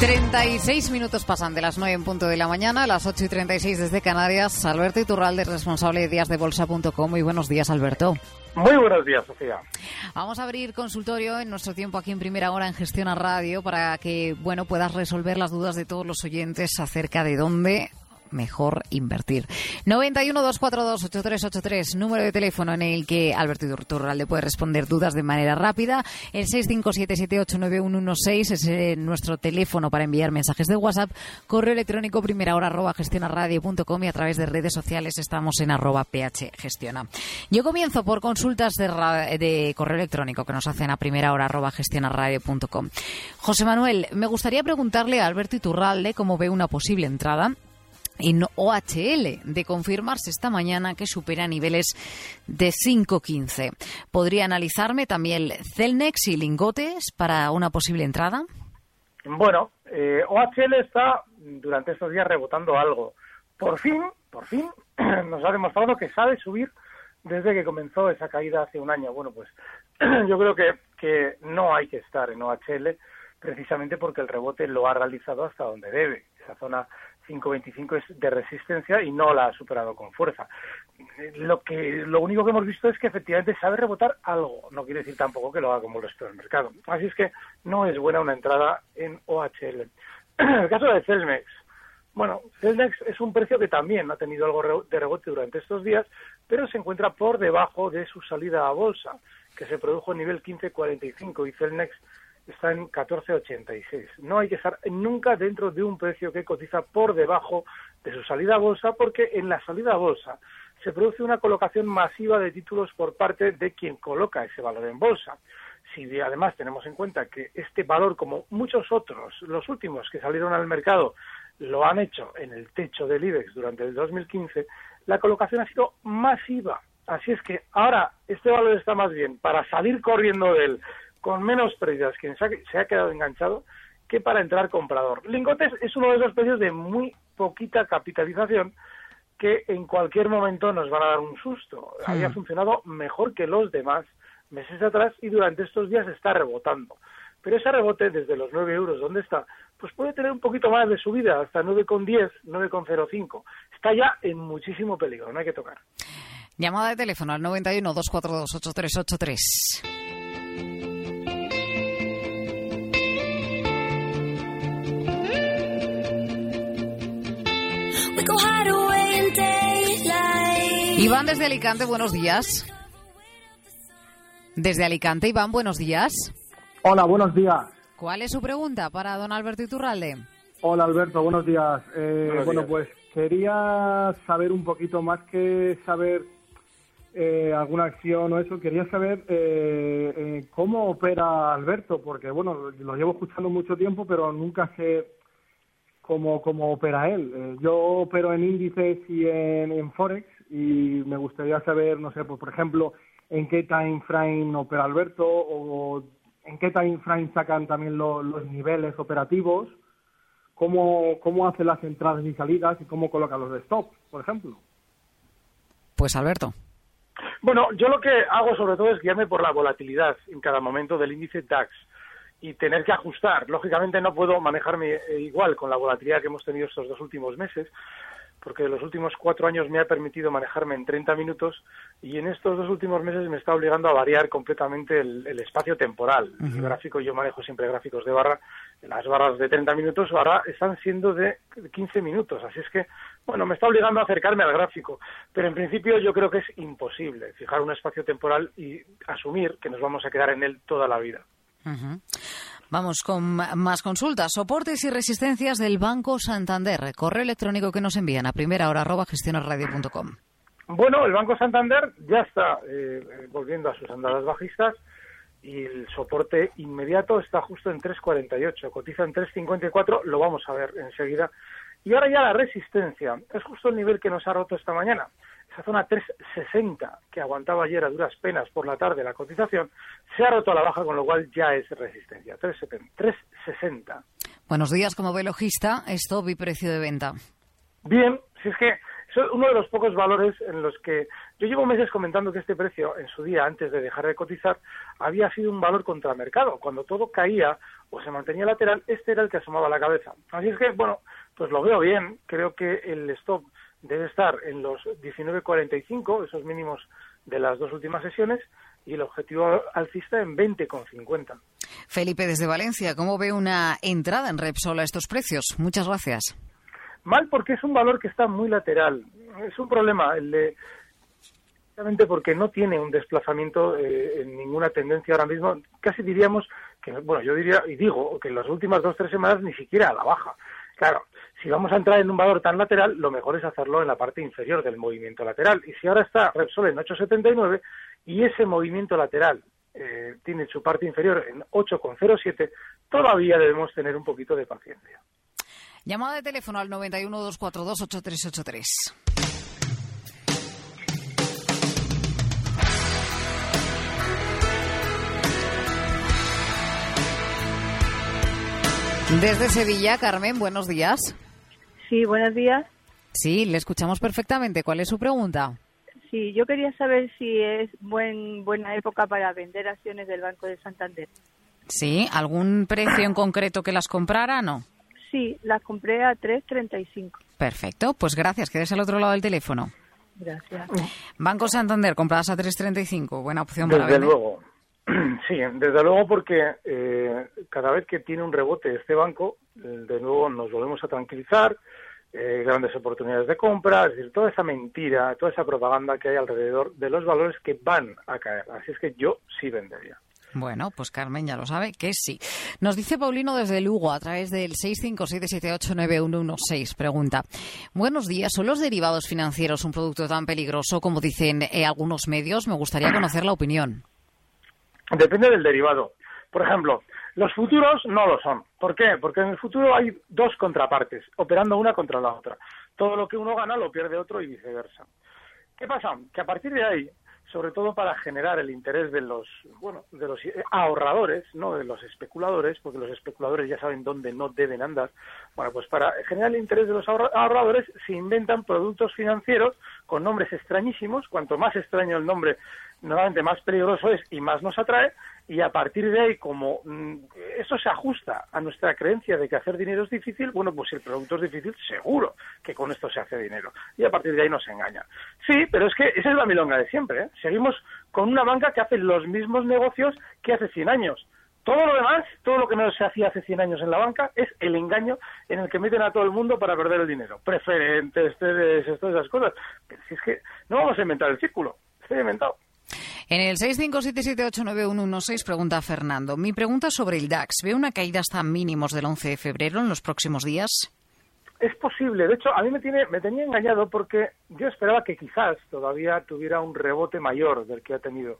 36 minutos pasan de las 9 en punto de la mañana, a las 8 y 36 desde Canarias. Alberto Iturralde, responsable de díasdebolsa.com. Muy buenos días, Alberto. Muy buenos días, Sofía. Vamos a abrir consultorio en nuestro tiempo aquí en Primera Hora en Gestión a Radio para que, bueno, puedas resolver las dudas de todos los oyentes acerca de dónde mejor invertir. 91 242 8383, número de teléfono en el que Alberto le puede responder dudas de manera rápida. El 657789116 es eh, nuestro teléfono para enviar mensajes de WhatsApp. Correo electrónico primera hora arroba gestionaradio.com y a través de redes sociales estamos en arroba phgestiona. Yo comienzo por consultas de, de correo electrónico que nos hacen a primera hora arroba gestionaradio.com. José Manuel, me gustaría preguntarle a Alberto Iturralde cómo ve una posible entrada en OHL, de confirmarse esta mañana que supera niveles de 5.15. ¿Podría analizarme también Celnex y lingotes para una posible entrada? Bueno, eh, OHL está durante estos días rebotando algo. Por fin, por fin, nos ha demostrado que sabe subir desde que comenzó esa caída hace un año. Bueno, pues yo creo que, que no hay que estar en OHL precisamente porque el rebote lo ha realizado hasta donde debe. Esa zona 5.25 es de resistencia y no la ha superado con fuerza. Lo que lo único que hemos visto es que efectivamente sabe rebotar algo, no quiere decir tampoco que lo haga como el resto del mercado. Así es que no es buena una entrada en OHL. el caso de Celmex, bueno, Celmex es un precio que también ha tenido algo de rebote durante estos días, pero se encuentra por debajo de su salida a bolsa, que se produjo en nivel 15.45 y Celmex está en 14,86. No hay que estar nunca dentro de un precio que cotiza por debajo de su salida a bolsa, porque en la salida a bolsa se produce una colocación masiva de títulos por parte de quien coloca ese valor en bolsa. Si además tenemos en cuenta que este valor, como muchos otros, los últimos que salieron al mercado, lo han hecho en el techo del IBEX durante el 2015, la colocación ha sido masiva. Así es que ahora este valor está más bien para salir corriendo de él con menos pérdidas quien se ha, quedado enganchado que para entrar comprador. Lingotes es uno de esos precios de muy poquita capitalización que en cualquier momento nos van a dar un susto. Había funcionado mejor que los demás meses atrás y durante estos días está rebotando. Pero ese rebote desde los 9 euros, ¿dónde está? Pues puede tener un poquito más de subida, hasta 9,10, 9,05. Está ya en muchísimo peligro, no hay que tocar. Llamada de teléfono al 91 242 8383. Iván desde Alicante, buenos días. Desde Alicante, Iván, buenos días. Hola, buenos días. ¿Cuál es su pregunta para don Alberto Iturralde? Hola, Alberto, buenos días. Eh, bueno, pues quería saber un poquito más que saber eh, alguna acción o eso. Quería saber eh, cómo opera Alberto, porque, bueno, lo llevo escuchando mucho tiempo, pero nunca sé cómo, cómo opera él. yo opero en índices y en Forex y me gustaría saber, no sé, pues, por ejemplo, en qué time frame opera Alberto o en qué time frame sacan también los niveles operativos, cómo, cómo hace las entradas y salidas y cómo coloca los de stop, por ejemplo. Pues Alberto. Bueno, yo lo que hago sobre todo es guiarme por la volatilidad en cada momento del índice DAX y tener que ajustar. Lógicamente no puedo manejarme eh, igual con la volatilidad que hemos tenido estos dos últimos meses, porque los últimos cuatro años me ha permitido manejarme en 30 minutos y en estos dos últimos meses me está obligando a variar completamente el, espacio temporal. El gráfico, yo manejo siempre gráficos de barra, las barras de 30 minutos ahora están siendo de 15 minutos, así es que, bueno, me está obligando a acercarme al gráfico, pero en principio yo creo que es imposible fijar un espacio temporal y asumir que nos vamos a quedar en él toda la vida. Vamos con más consultas. Soportes y resistencias del Banco Santander. Correo electrónico que nos envían a primera hora arroba gestionarradio.com. Bueno, el Banco Santander ya está eh, volviendo a sus andadas bajistas y el soporte inmediato está justo en 3.48, cotiza en 3.54, lo vamos a ver enseguida. Y ahora ya la resistencia es justo el nivel que nos ha roto esta mañana esa zona 360 que aguantaba ayer a duras penas por la tarde la cotización, se ha roto a la baja, con lo cual ya es resistencia. 360. Buenos días, como ve logista, esto vi precio de venta. Bien, si es que es uno de los pocos valores en los que yo llevo meses comentando que este precio en su día antes de dejar de cotizar había sido un valor contramercado. Cuando todo caía o se mantenía lateral, este era el que asomaba la cabeza. Así es que, bueno, pues lo veo bien. Creo que el stop debe estar en los 19,45, esos mínimos de las dos últimas sesiones, y el objetivo alcista en 20,50. Felipe, desde Valencia, ¿cómo ve una entrada en Repsol a estos precios? Muchas gracias. Mal porque es un valor que está muy lateral. Es un problema el de porque no tiene un desplazamiento eh, en ninguna tendencia ahora mismo. Casi diríamos que, bueno, yo diría y digo que en las últimas dos o tres semanas ni siquiera a la baja. Claro, si vamos a entrar en un valor tan lateral, lo mejor es hacerlo en la parte inferior del movimiento lateral. Y si ahora está Repsol en 8,79 y ese movimiento lateral eh, tiene su parte inferior en 8,07, todavía debemos tener un poquito de paciencia. Llamada de teléfono al 91 242 8383. Desde Sevilla, Carmen, buenos días. Sí, buenos días. Sí, le escuchamos perfectamente. ¿Cuál es su pregunta? Sí, yo quería saber si es buen, buena época para vender acciones del Banco de Santander. Sí, ¿algún precio en concreto que las comprara? No. Sí, las compré a 3.35. Perfecto, pues gracias. Quedes al otro lado del teléfono. Gracias. Banco Santander, compradas a 3.35. Buena opción para Desde luego. Sí, desde luego porque eh, cada vez que tiene un rebote este banco, de nuevo nos volvemos a tranquilizar, eh, grandes oportunidades de compra, es decir, toda esa mentira, toda esa propaganda que hay alrededor de los valores que van a caer. Así es que yo sí vendería. Bueno, pues Carmen ya lo sabe que sí. Nos dice Paulino desde Lugo a través del 657789116. Pregunta: Buenos días, ¿son los derivados financieros un producto tan peligroso como dicen eh, algunos medios? Me gustaría conocer la opinión. Depende del derivado. Por ejemplo, los futuros no lo son. ¿Por qué? Porque en el futuro hay dos contrapartes, operando una contra la otra. Todo lo que uno gana lo pierde otro y viceversa. ¿Qué pasa? Que a partir de ahí, sobre todo para generar el interés de los, bueno, de los ahorradores, no de los especuladores, porque los especuladores ya saben dónde no deben andar. Bueno, pues para generar el interés de los ahorradores se inventan productos financieros con nombres extrañísimos. Cuanto más extraño el nombre, normalmente más peligroso es y más nos atrae y a partir de ahí como mm, eso se ajusta a nuestra creencia de que hacer dinero es difícil, bueno, pues si el producto es difícil, seguro que con esto se hace dinero y a partir de ahí nos engaña. Sí, pero es que esa es la milonga de siempre, ¿eh? seguimos con una banca que hace los mismos negocios que hace 100 años. Todo lo demás, todo lo que no se hacía hace 100 años en la banca, es el engaño en el que meten a todo el mundo para perder el dinero. Preferentes, todas esas cosas. Pero si es que no vamos a inventar el círculo, está inventado. En el 657789116 pregunta Fernando. Mi pregunta sobre el DAX. ¿Ve una caída hasta mínimos del 11 de febrero en los próximos días? Es posible. De hecho, a mí me, tiene, me tenía engañado porque yo esperaba que quizás todavía tuviera un rebote mayor del que ha tenido.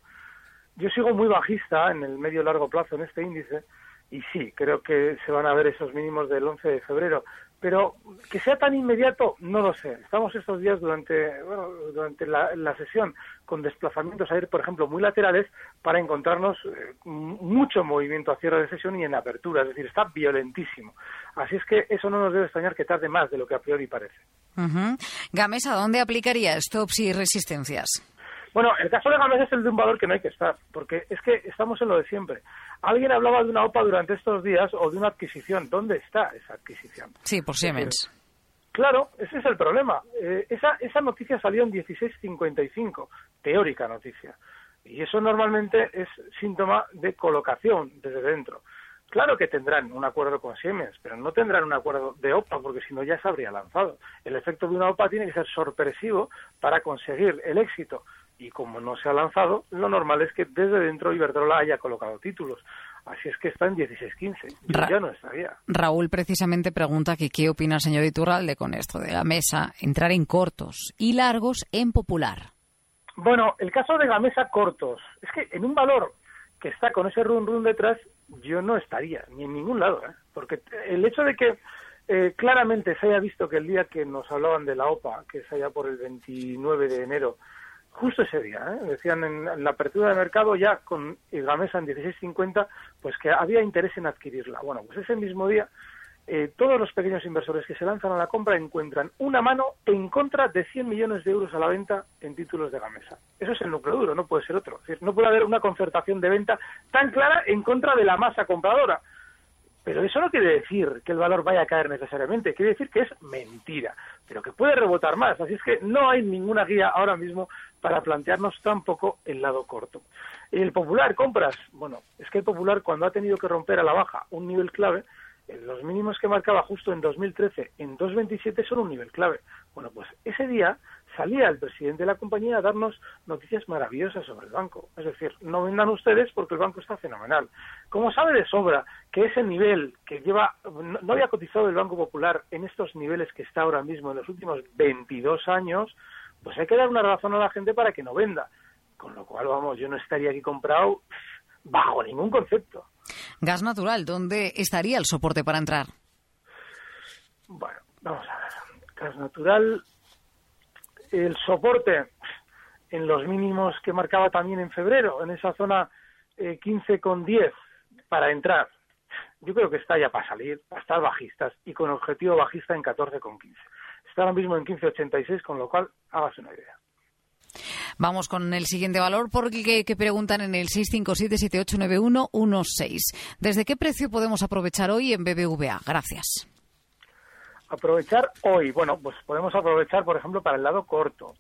Yo sigo muy bajista en el medio largo plazo en este índice y sí, creo que se van a ver esos mínimos del 11 de febrero. Pero que sea tan inmediato, no lo sé. Estamos estos días durante, bueno, durante la, sesión con desplazamientos a ir, por ejemplo, muy laterales para encontrarnos eh, mucho movimiento a cierre de sesión y en apertura. Es decir, está violentísimo. Así es que eso no nos debe extrañar que tarde más de lo que a priori parece. Uh Gamesa, ¿dónde aplicaría stops y resistencias? Bueno, el caso de Gamesa es el de un valor que no hay que estar, porque es que estamos en lo de siempre. Alguien hablaba de una OPA durante estos días o de una adquisición. ¿Dónde está esa adquisición? Sí, por Siemens. Claro, ese es el problema. Eh, esa, esa noticia salió en 1655, teórica noticia. Y eso normalmente es síntoma de colocación desde dentro. Claro que tendrán un acuerdo con Siemens, pero no tendrán un acuerdo de OPA, porque si no ya se habría lanzado. El efecto de una OPA tiene que ser sorpresivo para conseguir el éxito. Y como no se ha lanzado, lo normal es que desde dentro Iberdrola haya colocado títulos. Así es que está en 16-15. ya no estaría. Raúl precisamente pregunta que qué opina el señor Iturralde con esto de la mesa, entrar en cortos y largos en popular. Bueno, el caso de la mesa cortos, es que en un valor que está con ese run run detrás, yo no estaría, ni en ningún lado, ¿eh? porque el hecho de que eh, claramente se haya visto que el día que nos hablaban de la OPA, que es allá por el 29 de enero, justo ese día, ¿eh? decían en, la apertura de mercado ya con Gamesa en 16.50, pues que había interés en adquirirla. Bueno, pues ese mismo día eh, todos los pequeños inversores que se lanzan a la compra encuentran una mano en contra de 100 millones de euros a la venta en títulos de Gamesa. Eso es el núcleo duro, no puede ser otro. no puede haber una concertación de venta tan clara en contra de la masa compradora. Pero eso no quiere decir que el valor vaya a caer necesariamente, quiere decir que es mentira, pero que puede rebotar más. Así es que no hay ninguna guía ahora mismo para plantearnos tampoco el lado corto. El popular, compras. Bueno, es que el popular cuando ha tenido que romper a la baja un nivel clave, los mínimos que marcaba justo en 2013 en 2.27 son un nivel clave. Bueno, pues ese día salía el presidente de la compañía a darnos noticias maravillosas sobre el banco. Es decir, no vendan ustedes porque el banco está fenomenal. Como sabe de sobra que ese nivel que lleva, no, había cotizado el Banco Popular en estos niveles que está ahora mismo en los últimos 22 años, pues hay que dar una razón a la gente para que no venda. Con lo cual, vamos, yo no estaría aquí comprado bajo ningún concepto. Gas natural, ¿dónde estaría el soporte para entrar? Bueno, vamos a ver. Gas natural, el soporte en los mínimos que marcaba también en febrero, en esa zona eh, 15 con 10 para entrar. Yo creo que está ya para salir, para estar bajistas y con objetivo bajista en 14 con 15. Está ahora mismo en 15.86, con lo cual hágase una idea. Vamos con el siguiente valor porque que preguntan en el 657-789116. ¿Desde qué precio podemos aprovechar hoy en BBVA? Gracias. Aprovechar hoy. Bueno, pues podemos aprovechar, por ejemplo, para el lado corto.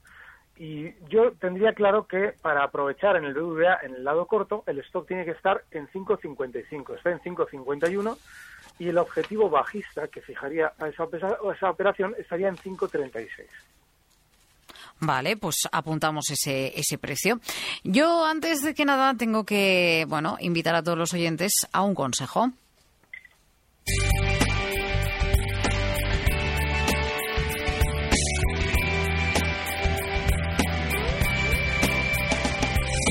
Y yo tendría claro que para aprovechar en el BBVA, en el lado corto, el stock tiene que estar en 5.55. Está en 5.51 y el objetivo bajista que fijaría a esa, esa operación estaría en 5.36. Vale, pues apuntamos ese, ese precio. Yo, antes de que nada, tengo que, bueno, invitar a todos los oyentes a un consejo.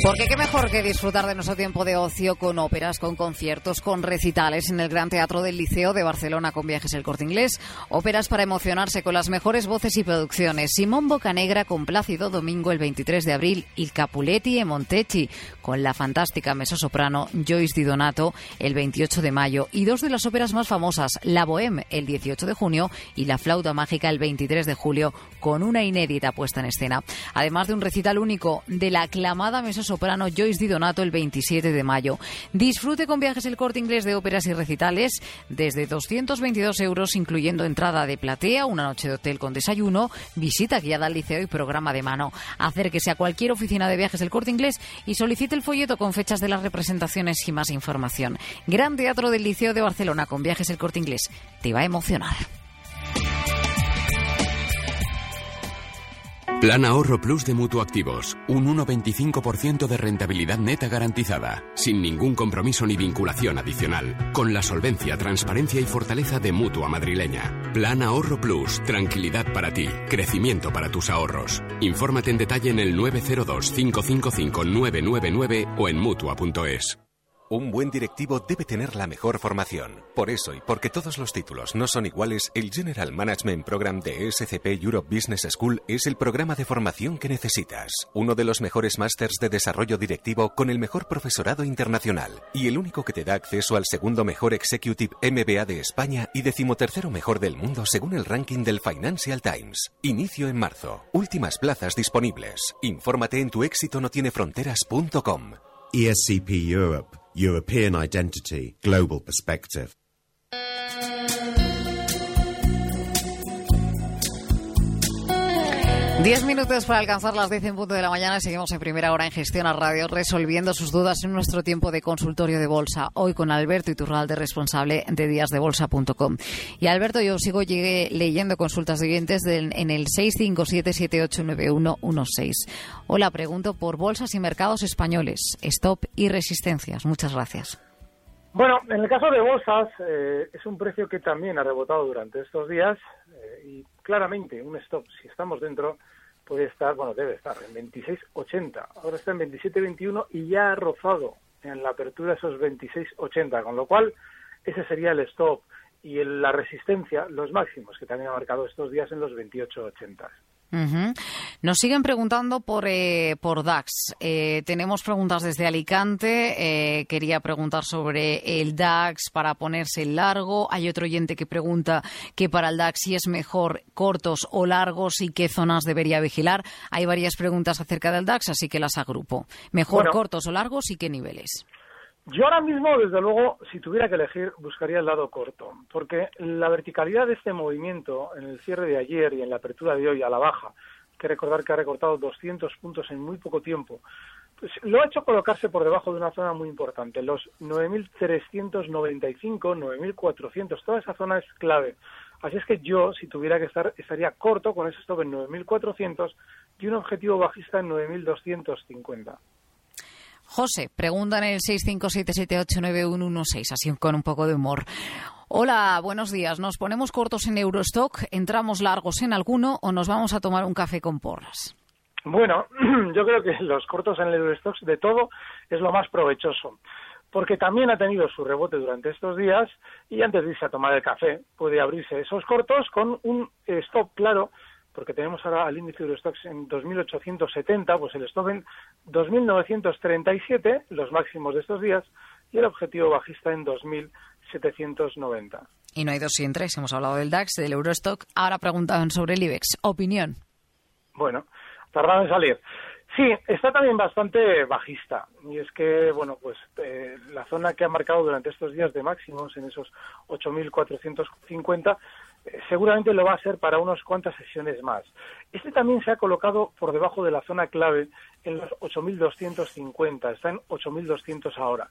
Porque qué mejor que disfrutar de nuestro tiempo de ocio con óperas, con conciertos, con recitales en el Gran Teatro del Liceo de Barcelona con Viajes El Corte Inglés. Óperas para emocionarse con las mejores voces y producciones. Simón Bocanegra con Plácido Domingo el 23 de abril. y Capuletti e Montechi con la fantástica soprano Joyce Di Donato el 28 de mayo. Y dos de las óperas más famosas, La Bohème el 18 de junio y La Flauta Mágica el 23 de julio con una inédita puesta en escena. Además de un recital único de la aclamada soprano Joyce Di Donato el 27 de mayo. Disfrute con viajes el corte inglés de óperas y recitales desde 222 euros, incluyendo entrada de platea, una noche de hotel con desayuno, visita guiada al liceo y programa de mano. Acérquese a cualquier oficina de viajes del corte inglés y solicite el folleto con fechas de las representaciones y más información. Gran Teatro del Liceo de Barcelona con viajes el corte inglés. Te va a emocionar. Plan Ahorro Plus de Mutuactivos. Un 1,25% de rentabilidad neta garantizada. Sin ningún compromiso ni vinculación adicional. Con la solvencia, transparencia y fortaleza de Mutua Madrileña. Plan Ahorro Plus. Tranquilidad para ti. Crecimiento para tus ahorros. Infórmate en detalle en el 902 555 999 o en Mutua.es. Un buen directivo debe tener la mejor formación. Por eso y porque todos los títulos no son iguales, el General Management Program de SCP Europe Business School es el programa de formación que necesitas. Uno de los mejores másters de desarrollo directivo con el mejor profesorado internacional y el único que te da acceso al segundo mejor Executive MBA de España y decimotercero mejor del mundo según el ranking del Financial Times. Inicio en marzo. Últimas plazas disponibles. Infórmate en tuexitonotienefronteras.com. ESCP Europe European identity, global perspective. Diez minutos para alcanzar las diez en punto de la mañana. Seguimos en primera hora en Gestión a Radio, resolviendo sus dudas en nuestro tiempo de consultorio de bolsa. Hoy con Alberto Iturralde, responsable de díasdebolsa.com. Y Alberto, yo sigo llegué leyendo consultas de oyentes en el 657789116. Hola, pregunto por bolsas y mercados españoles, stop y resistencias. Muchas gracias. Bueno, en el caso de bolsas, eh, es un precio que también ha rebotado durante estos días claramente un stop, si estamos dentro, puede estar, bueno, debe estar en 26.80. Ahora está en 27.21 y ya ha rozado en la apertura esos 26.80, con lo cual ese sería el stop y la resistencia, los máximos que también ha marcado estos días en los 28.80. Nos siguen preguntando por, eh, por DAX. Eh, tenemos preguntas desde Alicante. Eh, quería preguntar sobre el DAX para ponerse largo. Hay otro oyente que pregunta que para el DAX si es mejor cortos o largos y qué zonas debería vigilar. Hay varias preguntas acerca del DAX, así que las agrupo. ¿Mejor cortos o largos y qué niveles? Yo ahora mismo, desde luego, si tuviera que elegir, buscaría el lado corto, porque la verticalidad de este movimiento en el cierre de ayer y en la apertura de hoy a la baja, que recordar que ha recortado 200 puntos en muy poco tiempo, pues lo ha hecho colocarse por debajo de una zona muy importante, los 9.395, 9.400, toda esa zona es clave. Así es que yo, si tuviera que estar, estaría corto con ese stop en 9.400 y un objetivo bajista en 9.250. José, pregunta en el 657789116, así con un poco de humor. Hola, buenos días. ¿Nos ponemos cortos en Eurostock, entramos largos en alguno o nos vamos a tomar un café con porras? Bueno, yo creo que los cortos en el Eurostock de todo es lo más provechoso porque también ha tenido su rebote durante estos días y antes de irse a tomar el café puede abrirse esos cortos con un stop claro porque tenemos ahora al índice de Eurostox en 2.870, pues el stop en 2.937, los máximos de estos días, y el objetivo bajista en 2.790. Y no hay dos sin tres. Hemos hablado del DAX, del Eurostock. Ahora preguntaban sobre el IBEX. ¿Opinión? Bueno, tardado en salir. Sí, está también bastante bajista. Y es que, bueno, pues eh, la zona que ha marcado durante estos días de máximos, en esos 8.450, seguramente lo va a ser para unas cuantas sesiones más. Este también se ha colocado por debajo de la zona clave en los 8.250, está en 8.200 ahora.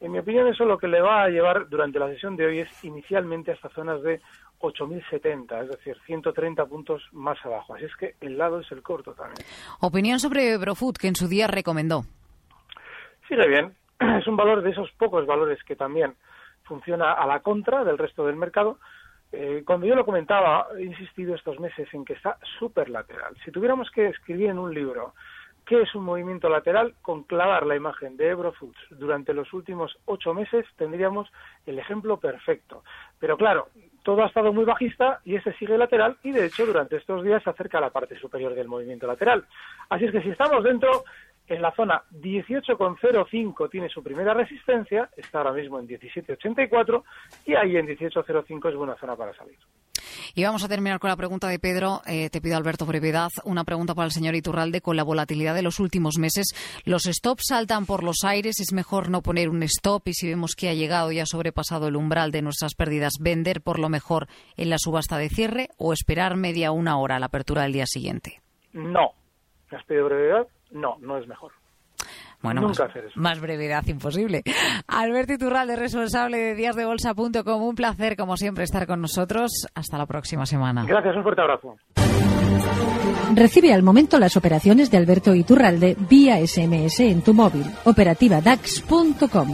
En mi opinión, eso lo que le va a llevar durante la sesión de hoy es inicialmente hasta zonas de 8.070, es decir, 130 puntos más abajo. Así es que el lado es el corto también. Opinión sobre Brofood, que en su día recomendó. Sigue bien. Es un valor de esos pocos valores que también funciona a la contra del resto del mercado eh, cuando yo lo comentaba, he insistido estos meses en que está súper lateral. Si tuviéramos que escribir en un libro qué es un movimiento lateral, con clavar la imagen de Eurofoods durante los últimos ocho meses tendríamos el ejemplo perfecto. Pero claro, todo ha estado muy bajista y ese sigue lateral y de hecho durante estos días se acerca a la parte superior del movimiento lateral. Así es que si estamos dentro, en la zona 18,05 tiene su primera resistencia, está ahora mismo en 17,84 y ahí en 18,05 es buena zona para salir. Y vamos a terminar con la pregunta de Pedro. Eh, te pido, Alberto, brevedad. Una pregunta para el señor Iturralde. Con la volatilidad de los últimos meses, ¿los stops saltan por los aires? ¿Es mejor no poner un stop y si vemos que ha llegado y ha sobrepasado el umbral de nuestras pérdidas, vender por lo mejor en la subasta de cierre o esperar media una hora a la apertura del día siguiente? No. ¿Me has pedido brevedad? No, no es mejor. Bueno, más, brevedad imposible. Alberto Iturralde, responsable de díasdebolsa.com. Un placer, como siempre, estar con nosotros. Hasta la próxima semana. Gracias, un fuerte abrazo. Recibe al momento las operaciones de Alberto Iturralde vía SMS en tu móvil. Operativa DAX.com.